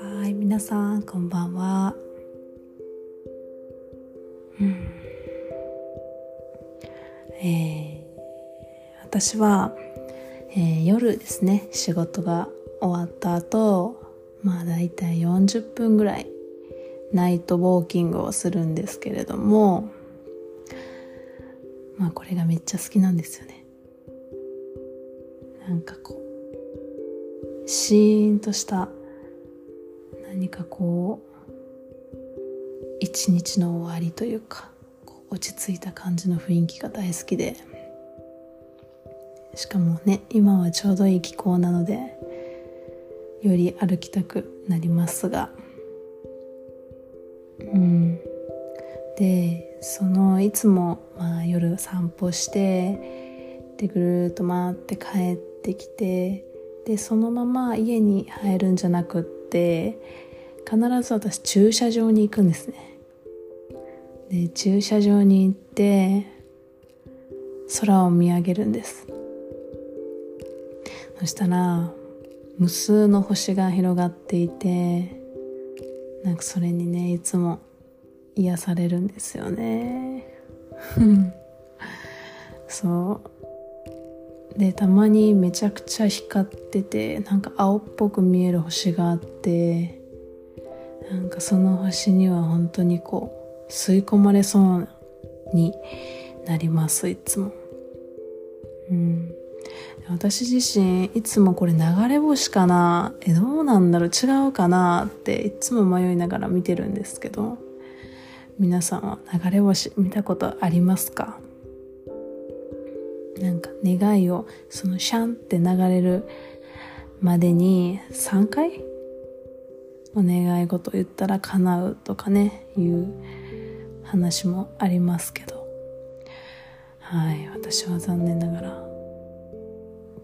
はい皆さんこんばんは、うん。えー、私は、えー、夜ですね仕事が終わった後まあ大体40分ぐらいナイトウォーキングをするんですけれどもまあこれがめっちゃ好きなんですよね。なんかこうシーンとした何かこう一日の終わりというか落ち着いた感じの雰囲気が大好きで。しかもね今はちょうどいい気候なのでより歩きたくなりますが。うん。でそのいつも、まあ、夜散歩してでぐるっと回って帰っててきてでそのまま家に入るんじゃなくって必ず私駐車場に行くんですね。で駐車場に行って空を見上げるんです。そしたら無数の星が広がっていてなんかそれにねいつも癒されるんですよね。そう。でたまにめちゃくちゃ光っててなんか青っぽく見える星があってなんかその星には本当にこう吸い込まれそうになりますいつも。うん。私自身いつもこれ流れ星かなえどうなんだろう違うかなっていつも迷いながら見てるんですけど皆さんは流れ星見たことありますか？なんか願いをそのシャンって流れるまでに3回？お願い事言ったら叶うとかねいう話もありますけど。はい私は残念ながら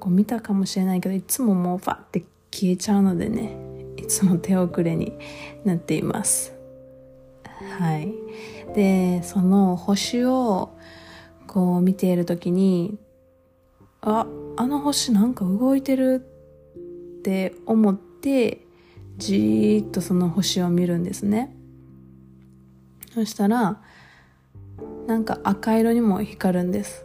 こう見たかもしれないけどいつももうファって消えちゃうのでねいつも手遅れになっています。はい。でその星をこう見ている時にああの星なんか動いてるって思ってじーっとその星を見るんですね。そしたらなんか赤色にも光るんです。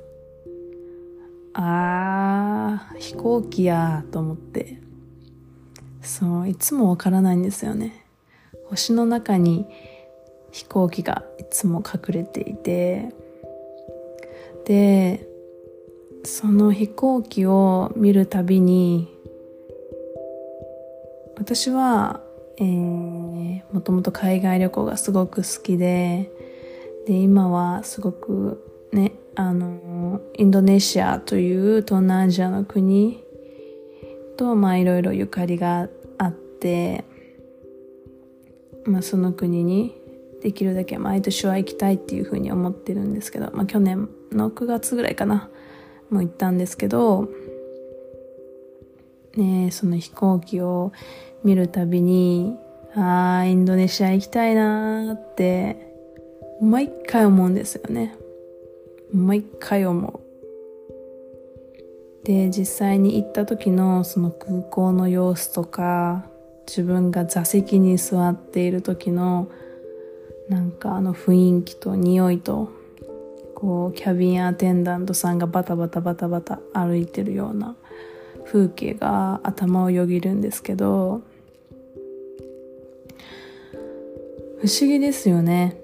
あー飛行機やと思って。そういつもわからないんですよね。星の中に飛行機がいつも隠れていて。でその飛行機を見るたびに私は、えー、もともと海外旅行がすごく好きでで今はすごくねあのインドネシアという東南アジアの国とまあいろいろゆかりがあって、まあ、その国にできるだけ毎年は行きたいっていうふうに思ってるんですけど、まあ、去年の9月ぐらいかな。もう行ったんですけど、ね、その飛行機を見るたびにああインドネシア行きたいなーって毎回思うんですよね。毎回思う。で実際に行った時のその空港の様子とか自分が座席に座っている時のなんかあの雰囲気と匂いとこうキャビンアテンダントさんがバタバタバタバタ歩いてるような風景が頭をよぎるんですけど不思議ですよね。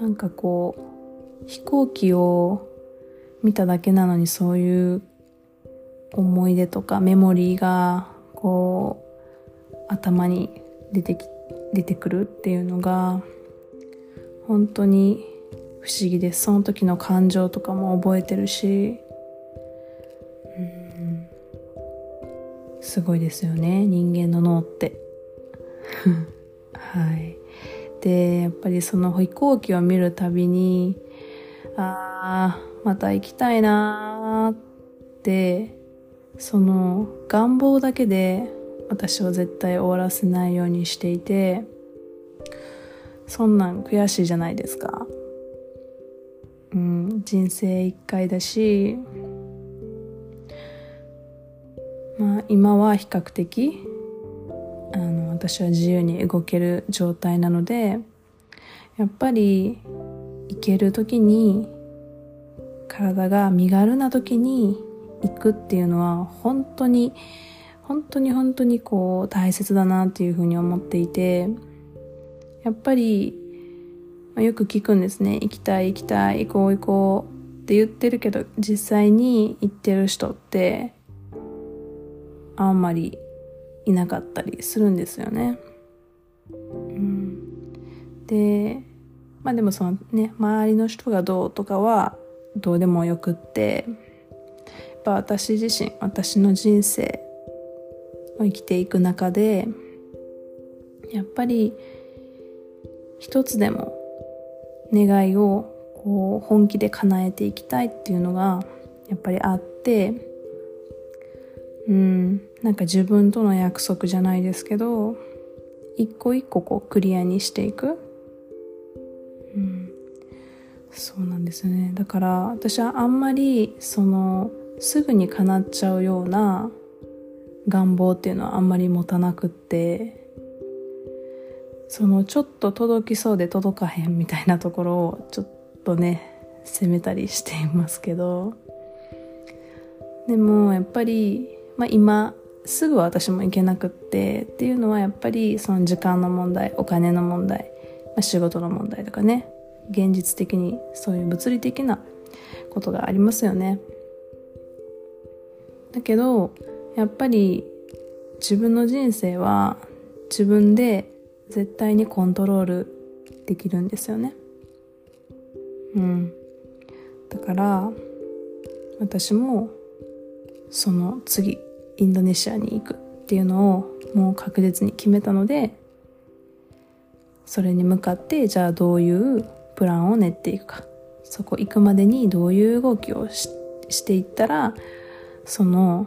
なんかこう飛行機を見ただけなのにそういう思い出とかメモリーがこう頭に出てき出てくるっていうのが本当に不思議です。その時の感情とかも覚えてるし。うん。すごいですよね。人間の脳って。はい。でやっぱりその飛行機を見るたびにああまた行きたいなーってその願望だけで私は絶対終わらせないようにしていてそんなん悔しいじゃないですか。うん、人生一回だし。まあ今は比較的あの私は自由に動ける状態なのでやっぱり行ける時に体が身軽な時に行くっていうのは本当に本当に本当にこう大切だなっていうふうに思っていて。やっぱり、まあ、よく聞くんですね行きたい行きたい行こう行こうって言ってるけど実際に行ってる人ってあんまりいなかったりするんですよね。うん、でまあでもそのね周りの人がどうとかはどうでもよくってやっぱ私自身私の人生を生きていく中でやっぱり一つでも願いをこう本気で叶えていきたいっていうのがやっぱりあってうんなんか自分との約束じゃないですけど一個一個こうクリアにしていく、うん、そうなんですよね。だから私はあんまりそのすぐに叶っちゃうような願望っていうのはあんまり持たなくってそのちょっと届きそうで届かへんみたいなところをちょっとね責めたりしていますけど。でもやっぱり、まあ、今すぐ私も行けなくってっていうのはやっぱりその時間の問題お金の問題、まあ、仕事の問題とかね現実的にそういう物理的なことがありますよね。だけどやっぱり自分の人生は自分で絶対にコントロールできるんですよね。うん。だから私もその次インドネシアに行くっていうのをもう確実に決めたのでそれに向かってじゃあどういうプランを練っていくか。そこ行くまでにどういう動きをしていったらその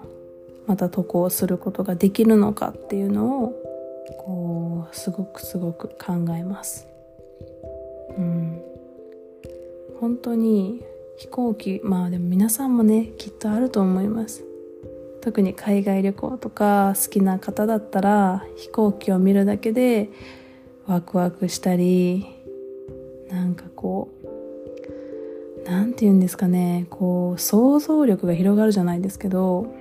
また渡航することができるのかっていうのをこうすごくすごく考えます。うん、本当に飛行機まあでも皆さんもねきっとあると思います特に海外旅行とか好きな方だったら飛行機を見るだけでワクワクしたりなんかこうなんて言うんですかねこう想像力が広がるじゃないですけど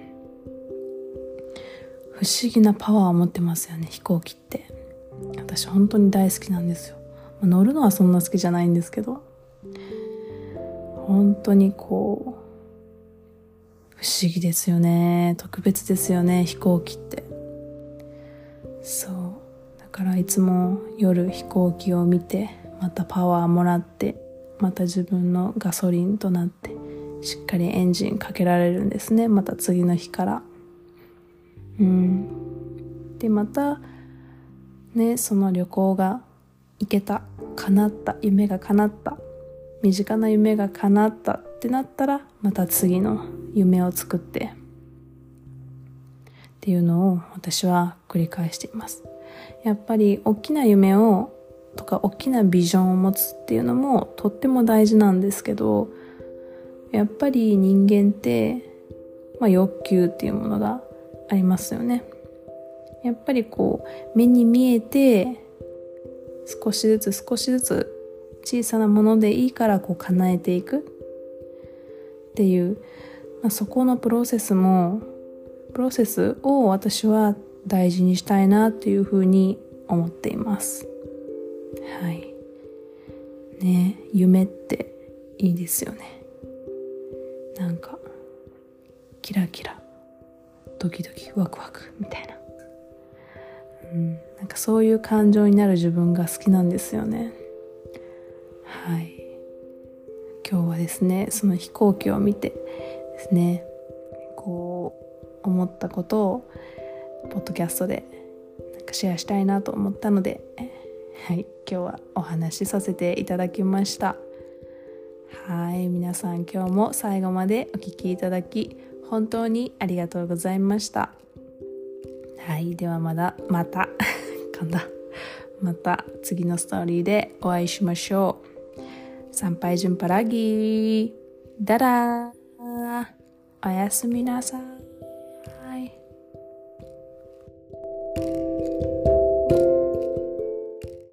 不思議なパワーを持ってますよね飛行機って。私本当に大好きなんですよ。乗るのはそんな好きじゃないんですけど。本当にこう不思議ですよね。特別ですよね飛行機って。そう。だからいつも夜飛行機を見てまたパワーもらってまた自分のガソリンとなってしっかりエンジンかけられるんですね。また次の日から。うん。でまたねその旅行が行けた叶った夢が叶った身近な夢が叶ったってなったらまた次の夢を作ってっていうのを私は繰り返しています。やっぱり大きな夢をとか大きなビジョンを持つっていうのもとっても大事なんですけどやっぱり人間って、まあ、欲求っていうものがありますよね。やっぱりこう目に見えて少しずつ少しずつ小さなものでいいからこう叶えていく。っていうまあ、そこのプロセスもプロセスを私は大事にしたいなっていうふうに思っています。はい。ね夢っていいですよね。なんかキラキラ。ドキドキワクワクみたいな。うんなんかそういう感情になる自分が好きなんですよね。はい。今日はですねその飛行機を見てですねこう思ったことをポッドキャストでなんかシェアしたいなと思ったので、はい、今日はお話しさせていただきました。はい皆さん今日も最後までお聴きいただき本当にありがとうございました。はいではまだまた 噛んだ。また次のストーリーでお会いしましょう。参拝順パラギー。だらー。おやすみなさい。